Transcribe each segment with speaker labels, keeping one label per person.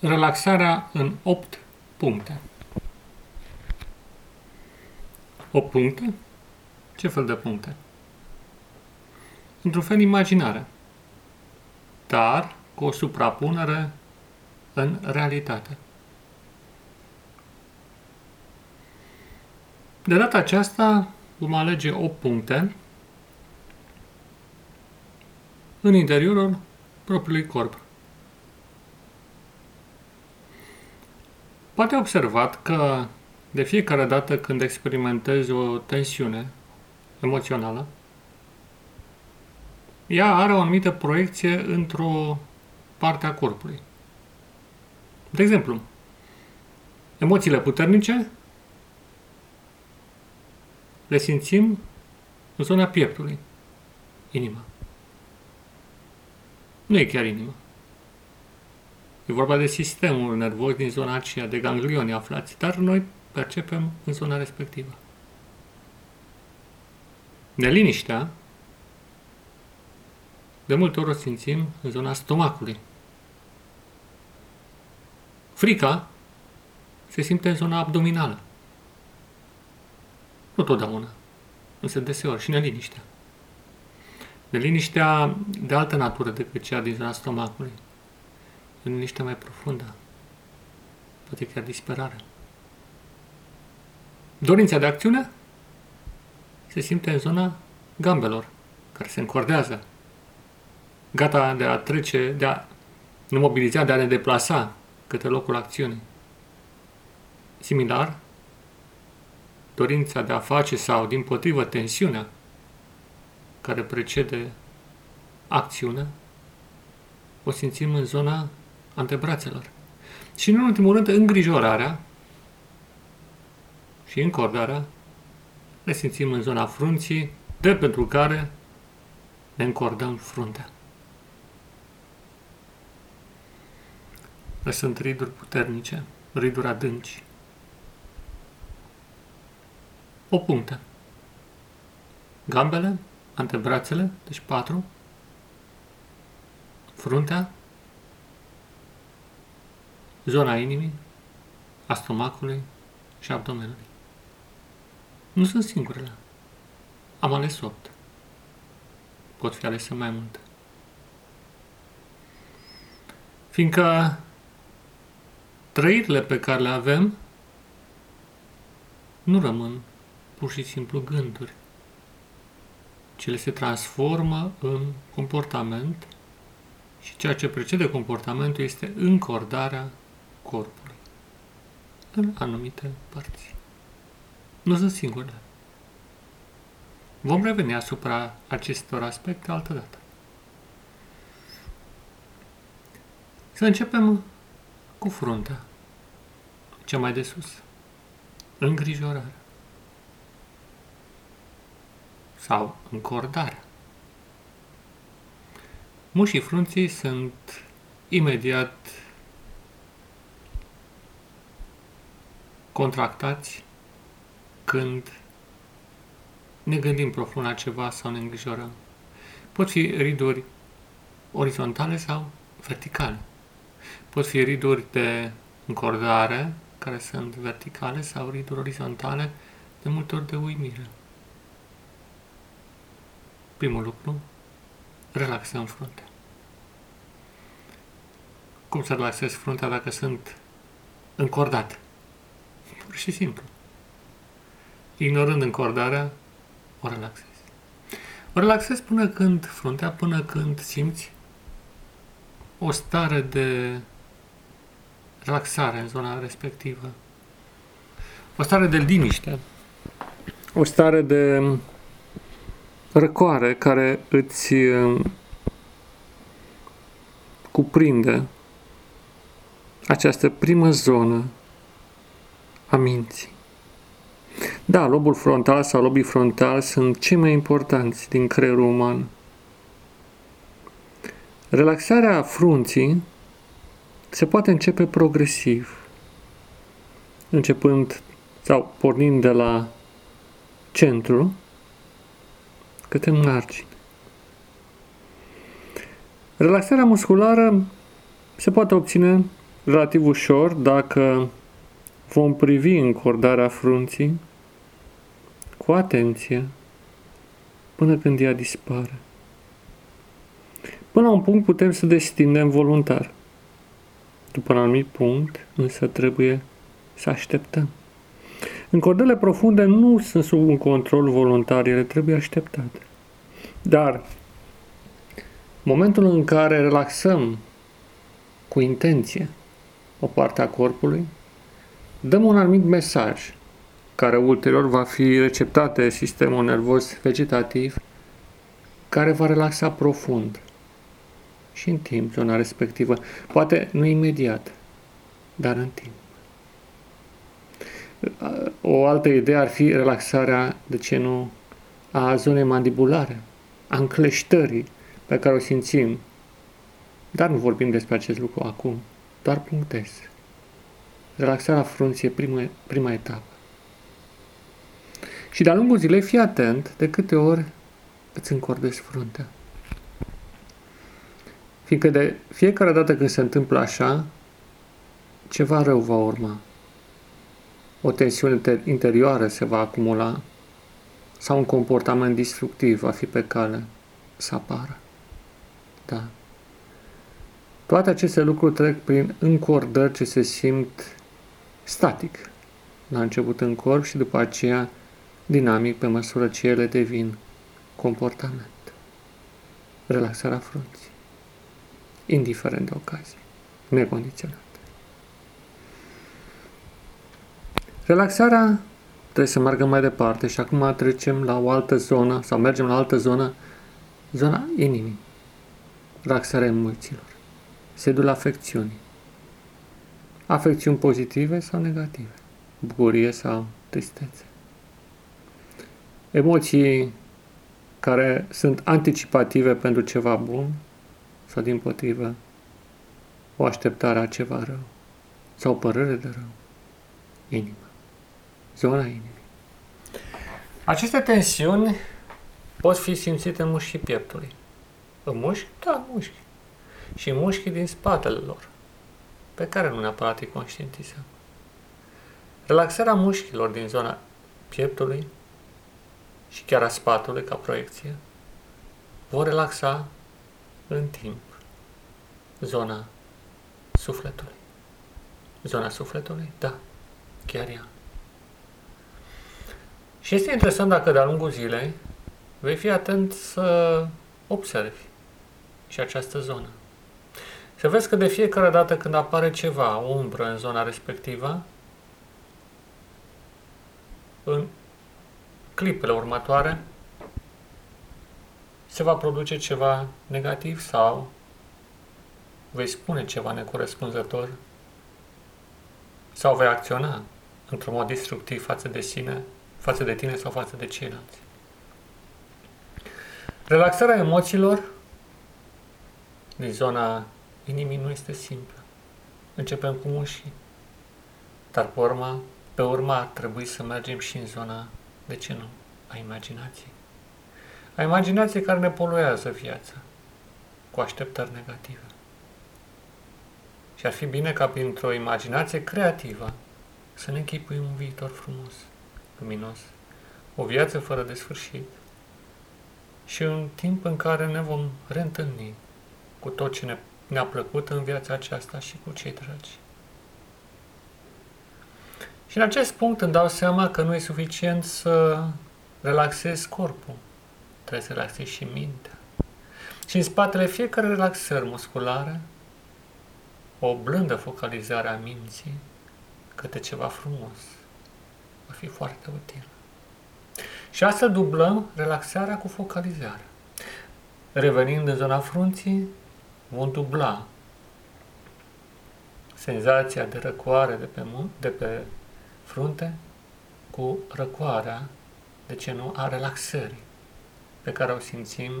Speaker 1: Relaxarea în 8 puncte. 8 puncte? Ce fel de puncte? Într-un fel imaginare, dar cu o suprapunere în realitate. De data aceasta vom alege 8 puncte în interiorul propriului corp. Poate observat că de fiecare dată când experimentezi o tensiune emoțională, ea are o anumită proiecție într-o parte a corpului. De exemplu, emoțiile puternice le simțim în zona pieptului, inima. Nu e chiar inima. E vorba de sistemul nervos din zona aceea, de ganglioni aflați, dar noi percepem în zona respectivă. Neliniștea, de multe ori o simțim în zona stomacului. Frica se simte în zona abdominală. Nu totdeauna, însă deseori și neliniștea. Neliniștea de altă natură decât cea din zona stomacului în liniște mai profundă, poate chiar disperare. Dorința de acțiune se simte în zona gambelor, care se încordează, gata de a trece, de a ne mobiliza, de a ne deplasa către locul acțiunii. Similar, dorința de a face sau, din potrivă, tensiunea care precede acțiunea, o simțim în zona antebrațelor. Și, în ultimul rând, îngrijorarea și încordarea le simțim în zona frunții, de pentru care ne încordăm fruntea. Sunt riduri puternice, riduri adânci. O punctă. Gambele, antebrațele, deci patru. Fruntea, zona inimii, a stomacului și abdomenului. Nu sunt singurele. Am ales opt. Pot fi alese mai multe. Fiindcă trăirile pe care le avem nu rămân pur și simplu gânduri. Cele se transformă în comportament și ceea ce precede comportamentul este încordarea corpului în anumite părți. Nu sunt singure. Vom reveni asupra acestor aspecte altă dată. Să începem cu fruntea, cea mai de sus, îngrijorarea sau încordarea. Mușii frunții sunt imediat contractați când ne gândim profund la ceva sau ne îngrijorăm. Pot fi riduri orizontale sau verticale. Pot fi riduri de încordare, care sunt verticale, sau riduri orizontale, de multe ori de uimire. Primul lucru, relaxăm fruntea. Cum să relaxez fruntea dacă sunt încordat? Pur și simplu. Ignorând încordarea, o relaxezi. O relaxezi până când fruntea, până când simți o stare de relaxare în zona respectivă. O stare de liniște. O stare de răcoare care îți um, cuprinde această primă zonă a minții. Da, lobul frontal sau lobii frontal sunt cei mai importanți din creierul uman. Relaxarea frunții se poate începe progresiv, începând sau pornind de la centru către margine. Relaxarea musculară se poate obține relativ ușor dacă vom privi încordarea frunții cu atenție până când ea dispare. Până la un punct putem să destindem voluntar. După un anumit punct, însă trebuie să așteptăm. Încordările profunde nu sunt sub un control voluntar, ele trebuie așteptate. Dar momentul în care relaxăm cu intenție o parte a corpului, dăm un anumit mesaj care ulterior va fi receptat de sistemul nervos vegetativ, care va relaxa profund și în timp zona respectivă. Poate nu imediat, dar în timp. O altă idee ar fi relaxarea, de ce nu, a zonei mandibulare, a încleștării pe care o simțim. Dar nu vorbim despre acest lucru acum, doar punctez. Relaxarea frunții e prima, prima etapă. Și de-a lungul zilei fii atent de câte ori îți încordezi fruntea. Fiindcă de fiecare dată când se întâmplă așa, ceva rău va urma. O tensiune interioară se va acumula sau un comportament destructiv va fi pe cale să apară. Da. Toate aceste lucruri trec prin încordări ce se simt static. La început în corp și după aceea dinamic pe măsură ce ele devin comportament. Relaxarea frunții indiferent de ocazie, necondiționat. Relaxarea trebuie să meargă mai departe și acum trecem la o altă zonă sau mergem la altă zonă, zona inimii. Relaxarea emoțiilor, sedul afecțiunii. Afecțiuni pozitive sau negative, bucurie sau tristețe. Emoții care sunt anticipative pentru ceva bun sau din potrivă o așteptare a ceva rău sau o părere de rău. Inima. Zona inimii. Aceste tensiuni pot fi simțite în mușchii pieptului. În mușchi? Da, mușchi. Și mușchii din spatele lor, pe care nu neapărat îi conștientizăm. Relaxarea mușchilor din zona pieptului și chiar a spatului ca proiecție vor relaxa în timp zona sufletului. Zona sufletului? Da, chiar ea. Și este interesant dacă de-a lungul zilei vei fi atent să observi și această zonă. Să vezi că de fiecare dată când apare ceva, o umbră în zona respectivă, în clipele următoare, se va produce ceva negativ sau vei spune ceva necorespunzător sau vei acționa într-un mod destructiv față de sine, față de tine sau față de ceilalți. Relaxarea emoțiilor din zona inimii nu este simplă. Începem cu mușchii, dar pe urma, pe urma ar trebui să mergem și în zona, de ce nu, a imaginației. A imaginației care ne poluează viața cu așteptări negative. Și ar fi bine ca printr-o imaginație creativă să ne închipuim un viitor frumos, luminos, o viață fără de sfârșit și un timp în care ne vom reîntâlni cu tot ce ne, ne-a plăcut în viața aceasta și cu cei dragi. Și în acest punct îmi dau seama că nu e suficient să relaxez corpul, trebuie să relaxez și mintea. Și în spatele fiecare relaxări musculare o blândă focalizare a minții către ceva frumos va fi foarte util. Și asta dublăm relaxarea cu focalizarea. Revenind în zona frunții, vom dubla senzația de răcoare de pe, de pe frunte cu răcoarea, de ce nu, a relaxării pe care o simțim,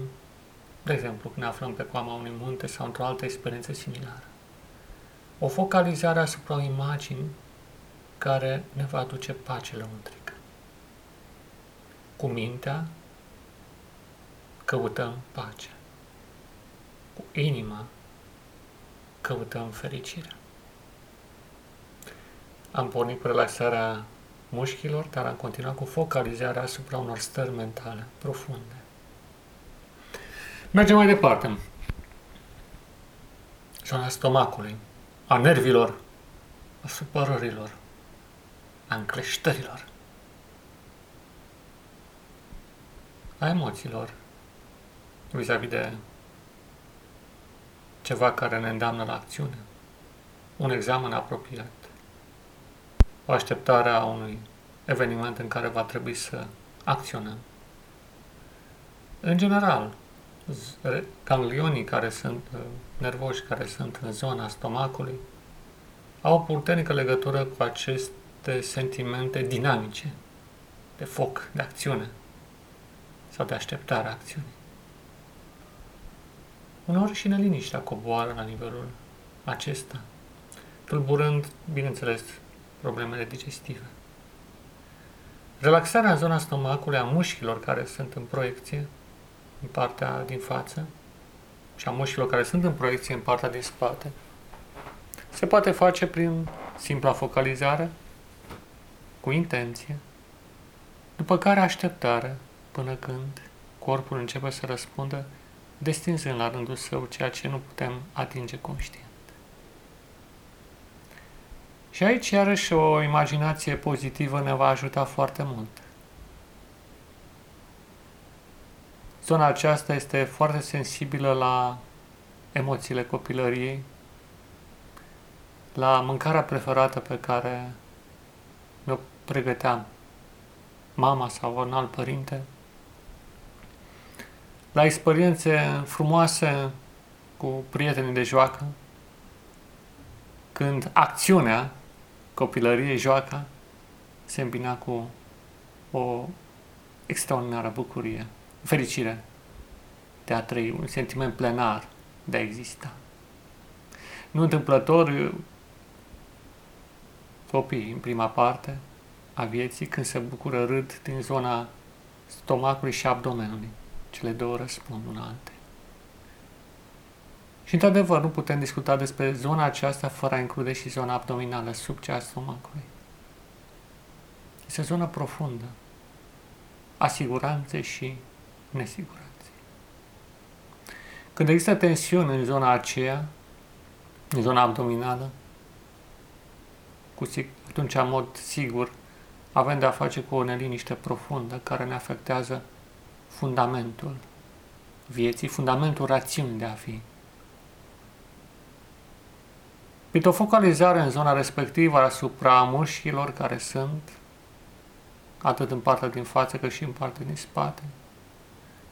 Speaker 1: de exemplu, când ne aflăm pe coama unui munte sau într-o altă experiență similară o focalizare asupra o imagini care ne va aduce pace lăuntrică. Cu mintea căutăm pace. Cu inima căutăm fericirea. am pornit cu relaxarea mușchilor, dar am continuat cu focalizarea asupra unor stări mentale profunde. Mergem mai departe. Zona stomacului, a nervilor, a supărărilor, a încleștărilor, a emoțiilor vis-a-vis de ceva care ne îndeamnă la acțiune, un examen apropiat, o așteptare a unui eveniment în care va trebui să acționăm. În general, ganglionii care sunt uh, nervoși, care sunt în zona stomacului, au o puternică legătură cu aceste sentimente dinamice, de foc, de acțiune sau de așteptare a acțiunii. Uneori și neliniștea coboară la nivelul acesta, tulburând, bineînțeles, problemele digestive. Relaxarea în zona stomacului a mușchilor care sunt în proiecție, în partea din față, și a mușchilor care sunt în proiecție în partea din spate, se poate face prin simpla focalizare, cu intenție, după care așteptare până când corpul începe să răspundă, destinzând la rândul său ceea ce nu putem atinge conștient. Și aici, iarăși, o imaginație pozitivă ne va ajuta foarte mult. Zona aceasta este foarte sensibilă la emoțiile copilăriei, la mâncarea preferată pe care ne-o pregăteam mama sau un alt părinte, la experiențe frumoase cu prietenii de joacă, când acțiunea copilăriei, joaca, se îmbina cu o extraordinară bucurie, fericire de a trăi, un sentiment plenar de a exista. Nu întâmplător, copiii, în prima parte a vieții, când se bucură râd din zona stomacului și abdomenului. Cele două răspund una alte. Și într-adevăr, nu putem discuta despre zona aceasta fără a include și zona abdominală, sub cea a stomacului. Este o zonă profundă a siguranței și nesiguranței. Când există tensiune în zona aceea, în zona abdominală, cu, atunci, în mod sigur, avem de-a face cu o neliniște profundă care ne afectează fundamentul vieții, fundamentul rațiunii de a fi. Printr-o focalizare în zona respectivă asupra mușchilor care sunt atât în partea din față cât și în partea din spate,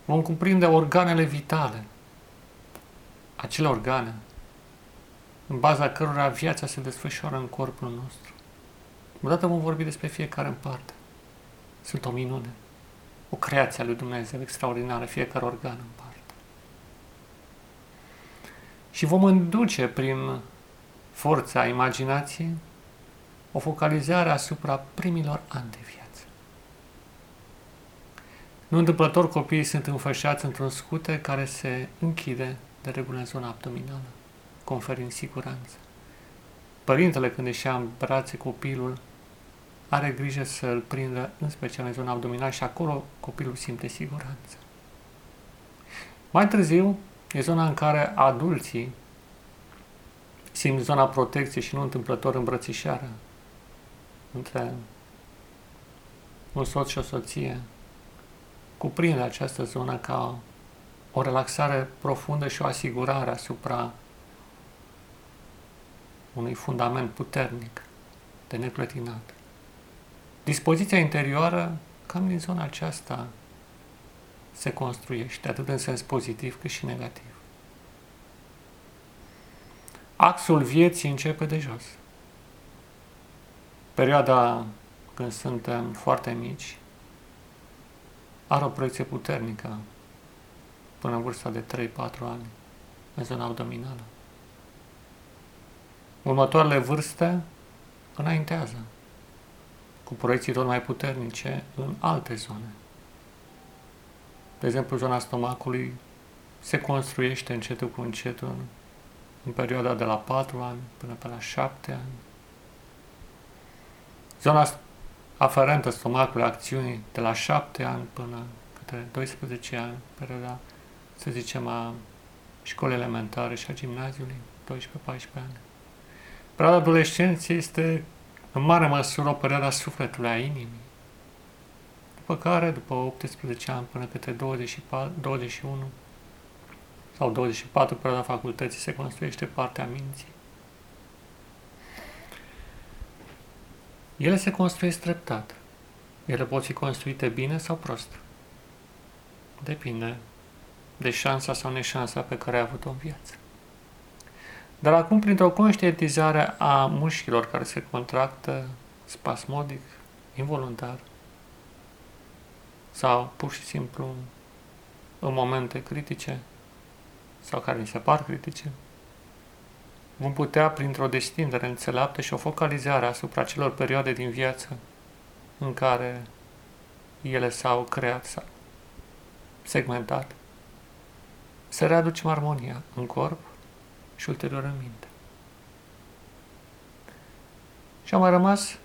Speaker 1: vom cuprinde organele vitale, acele organe în baza cărora viața se desfășoară în corpul nostru. Odată vom vorbi despre fiecare în parte. Sunt o minune, o creație a lui Dumnezeu extraordinară, fiecare organ în parte. Și vom înduce prin forța imaginației, o focalizare asupra primilor ani de viață. Nu întâmplător copiii sunt înfășați într-un scute care se închide de regulă în zona abdominală, conferind siguranță. Părintele, când își ia în brațe copilul, are grijă să îl prindă în special în zona abdominală și acolo copilul simte siguranță. Mai târziu, e zona în care adulții simt zona protecției și nu întâmplător îmbrățișarea între un soț și o soție, cuprinde această zonă ca o relaxare profundă și o asigurare asupra unui fundament puternic de neclătinat. Dispoziția interioară, cam din zona aceasta, se construiește, atât în sens pozitiv cât și negativ. Axul vieții începe de jos. Perioada când suntem foarte mici are o proiecție puternică până în vârsta de 3-4 ani în zona abdominală. Următoarele vârste înaintează cu proiecții tot mai puternice în alte zone. De exemplu, zona stomacului se construiește încetul cu încetul în perioada de la 4 ani până pe la 7 ani. Zona aferentă stomacului acțiunii de la 7 ani până către 12 ani, perioada, să zicem, a școlii elementare și a gimnaziului, 12-14 ani. Perioada adolescenței este în mare măsură o perioadă a sufletului, a inimii. După care, după 18 ani până către 24, 21 sau 24, perioada facultății, se construiește partea minții. Ele se construiesc treptat. Ele pot fi construite bine sau prost. Depinde de șansa sau neșansa pe care ai avut-o în viață. Dar acum, printr-o conștientizare a mușchilor care se contractă spasmodic, involuntar, sau pur și simplu în momente critice, sau care ni se par critice, vom putea, printr-o destindere înțeleaptă și o focalizare asupra celor perioade din viață în care ele s-au creat sau segmentat, să readucem armonia în corp și ulterior în minte. Și au mai rămas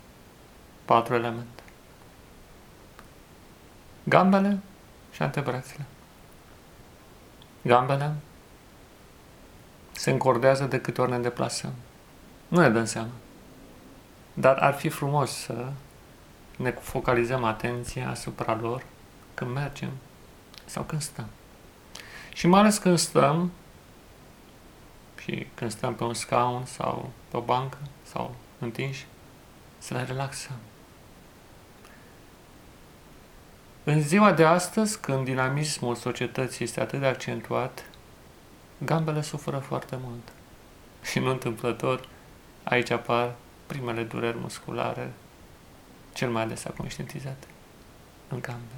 Speaker 1: patru elemente. Gambele și antebrațele. Gambele se încordează de câte ori ne deplasăm. Nu ne dăm seama. Dar ar fi frumos să ne focalizăm atenția asupra lor când mergem sau când stăm. Și mai ales când stăm și când stăm pe un scaun sau pe o bancă sau întinși, să ne relaxăm. În ziua de astăzi, când dinamismul societății este atât de accentuat, gambele suferă foarte mult. Și nu întâmplător, aici apar primele dureri musculare, cel mai adesea conștientizate, în gambe.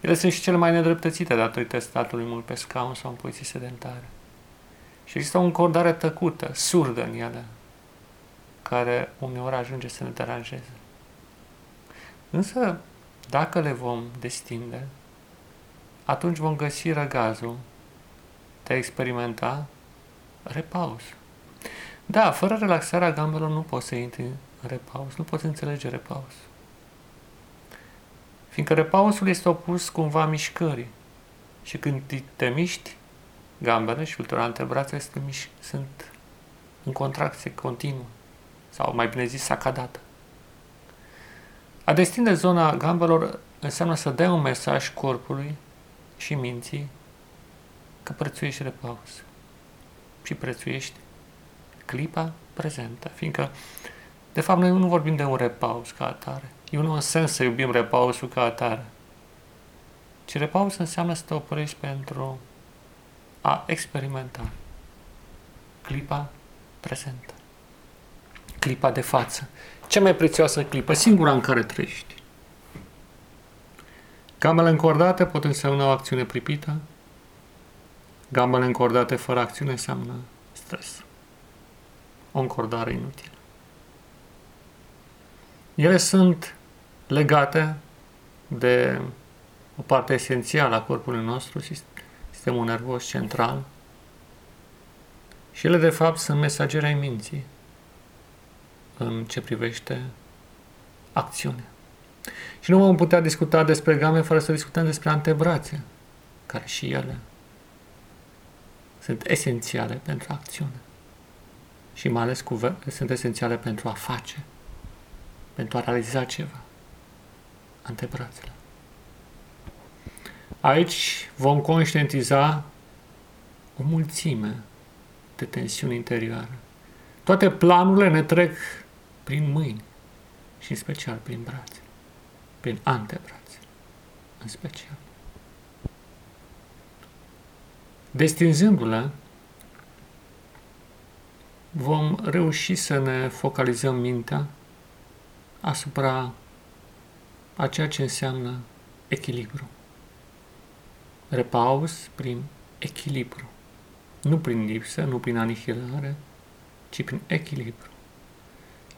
Speaker 1: Ele sunt și cele mai nedreptățite datorită statului mult pe scaun sau în poziții sedentare. Și există o încordare tăcută, surdă în ele, care uneori ajunge să ne deranjeze. Însă, dacă le vom destinde, atunci vom găsi răgazul de a experimenta repaus. Da, fără relaxarea gambelor nu poți să intri în repaus, nu poți înțelege repaus. Fiindcă repausul este opus cumva mișcării. Și când te miști, gambele și ulterior antebrațele sunt, miș- sunt în contracție continuă. Sau mai bine zis, sacadată. A destinde zona gambelor înseamnă să dai un mesaj corpului și minții că prețuiești repaus și prețuiești clipa prezentă, fiindcă de fapt noi nu vorbim de un repaus ca atare. E un sens să iubim repausul ca atare. Ci repaus înseamnă să te oprești pentru a experimenta clipa prezentă. Clipa de față. Cea mai prețioasă clipă, singura în care trăiești. Gamele încordate pot însemna o acțiune pripită. Gamele încordate fără acțiune înseamnă stres. O încordare inutilă. Ele sunt legate de o parte esențială a corpului nostru, sistemul nervos central. Și ele, de fapt, sunt mesageri ai minții în ce privește acțiunea. Și nu vom putea discuta despre game fără să discutăm despre antebrațe, care și ele sunt esențiale pentru acțiune. Și mai ales cu sunt esențiale pentru a face, pentru a realiza ceva. Antebrațele. Aici vom conștientiza o mulțime de tensiuni interioare. Toate planurile ne trec prin mâini și în special prin brațe, prin antebrațe, în special. Destinzându-le, vom reuși să ne focalizăm mintea asupra a ceea ce înseamnă echilibru. Repaus prin echilibru. Nu prin lipsă, nu prin anihilare, ci prin echilibru.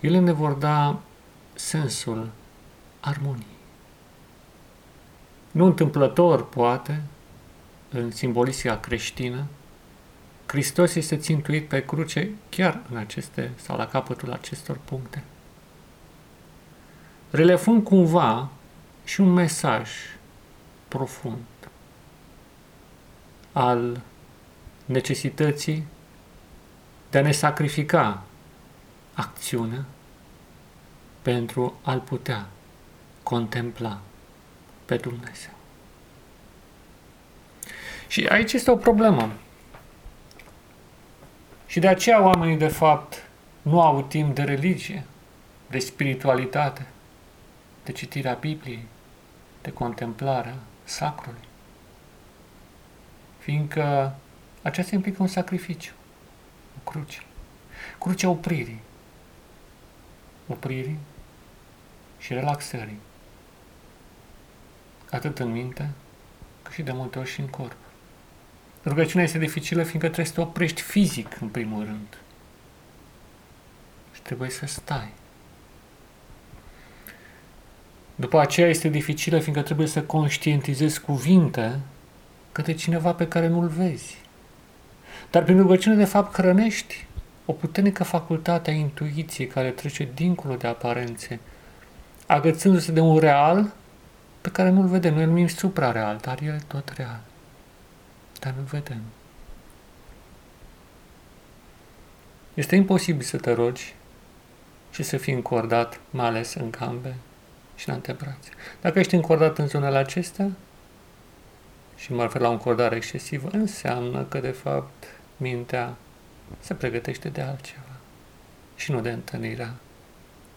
Speaker 1: Ele ne vor da sensul armoniei. Nu întâmplător, poate, în simbolistica creștină, Hristos este țintuit pe cruce chiar în aceste sau la capătul acestor puncte. relefând cumva și un mesaj profund al necesității de a ne sacrifica acțiunea pentru a-L putea contempla pe Dumnezeu. Și aici este o problemă. Și de aceea oamenii, de fapt, nu au timp de religie, de spiritualitate, de citirea Bibliei, de contemplarea sacrului. Fiindcă aceasta implică un sacrificiu, o cruce. Crucea opririi. Opririi și relaxării. Atât în minte, cât și de multe ori și în corp. Rugăciunea este dificilă fiindcă trebuie să te oprești fizic, în primul rând. Și trebuie să stai. După aceea este dificilă fiindcă trebuie să conștientizezi cuvinte către cineva pe care nu-l vezi. Dar prin rugăciune, de fapt, hrănești o puternică facultate a intuiției care trece dincolo de aparențe, agățându-se de un real pe care nu-l vedem. Noi îl numim suprareal, dar el e tot real. Dar nu vedem. Este imposibil să te rogi și să fii încordat, mai ales în cambe și în antebrațe. Dacă ești încordat în zonele acestea, și mă refer la o încordare excesivă, înseamnă că, de fapt, mintea se pregătește de altceva și nu de întâlnirea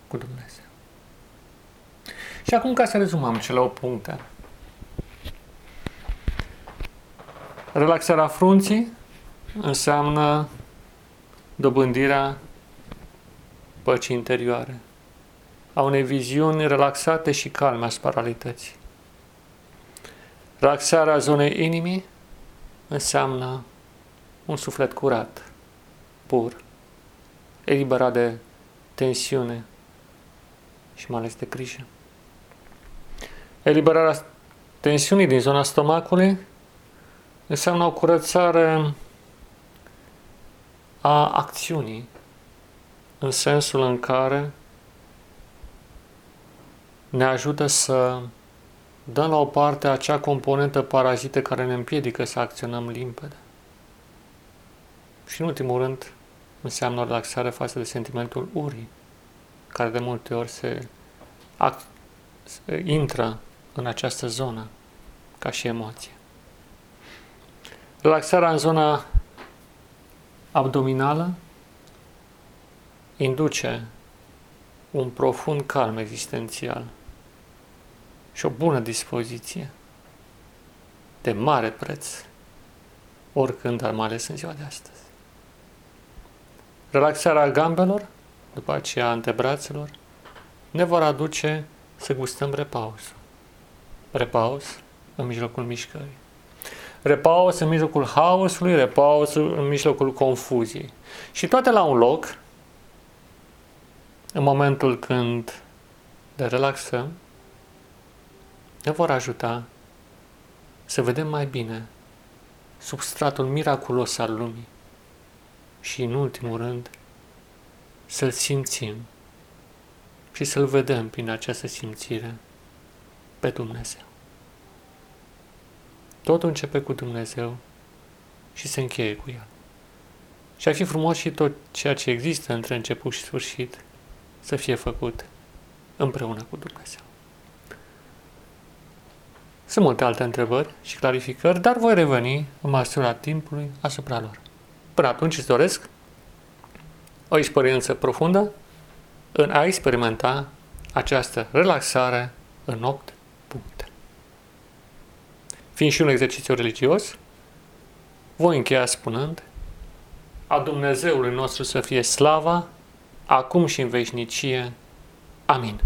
Speaker 1: cu Dumnezeu. Și acum, ca să rezumăm cele 8 puncte. Relaxarea frunții înseamnă dobândirea păcii interioare, a unei viziuni relaxate și calme asupra realității. Relaxarea zonei inimii înseamnă un suflet curat, pur, eliberat de tensiune și mai ales de grijă. Eliberarea tensiunii din zona stomacului înseamnă o curățare a acțiunii, în sensul în care ne ajută să dăm la o parte acea componentă parazită care ne împiedică să acționăm limpede. Și în ultimul rând, înseamnă o relaxare față de sentimentul urii, care de multe ori se, act, se intră în această zonă ca și emoție. Relaxarea în zona abdominală induce un profund calm existențial și o bună dispoziție de mare preț, oricând, dar mai ales în ziua de astăzi. Relaxarea gambelor, după aceea antebrațelor, ne vor aduce să gustăm repaus. Repaus în mijlocul mișcării. Repaus în mijlocul haosului, repaus în mijlocul confuziei. Și toate la un loc, în momentul când le relaxăm, ne vor ajuta să vedem mai bine substratul miraculos al lumii și, în ultimul rând, să-L simțim și să-L vedem prin această simțire pe Dumnezeu. Totul începe cu Dumnezeu și se încheie cu El. Și ar fi frumos și tot ceea ce există între început și sfârșit să fie făcut împreună cu Dumnezeu. Sunt multe alte întrebări și clarificări, dar voi reveni în măsura timpului asupra lor. Până atunci îți doresc o experiență profundă în a experimenta această relaxare în 8 puncte. Fiind și un exercițiu religios, voi încheia spunând a Dumnezeului nostru să fie slava, acum și în veșnicie. Amin.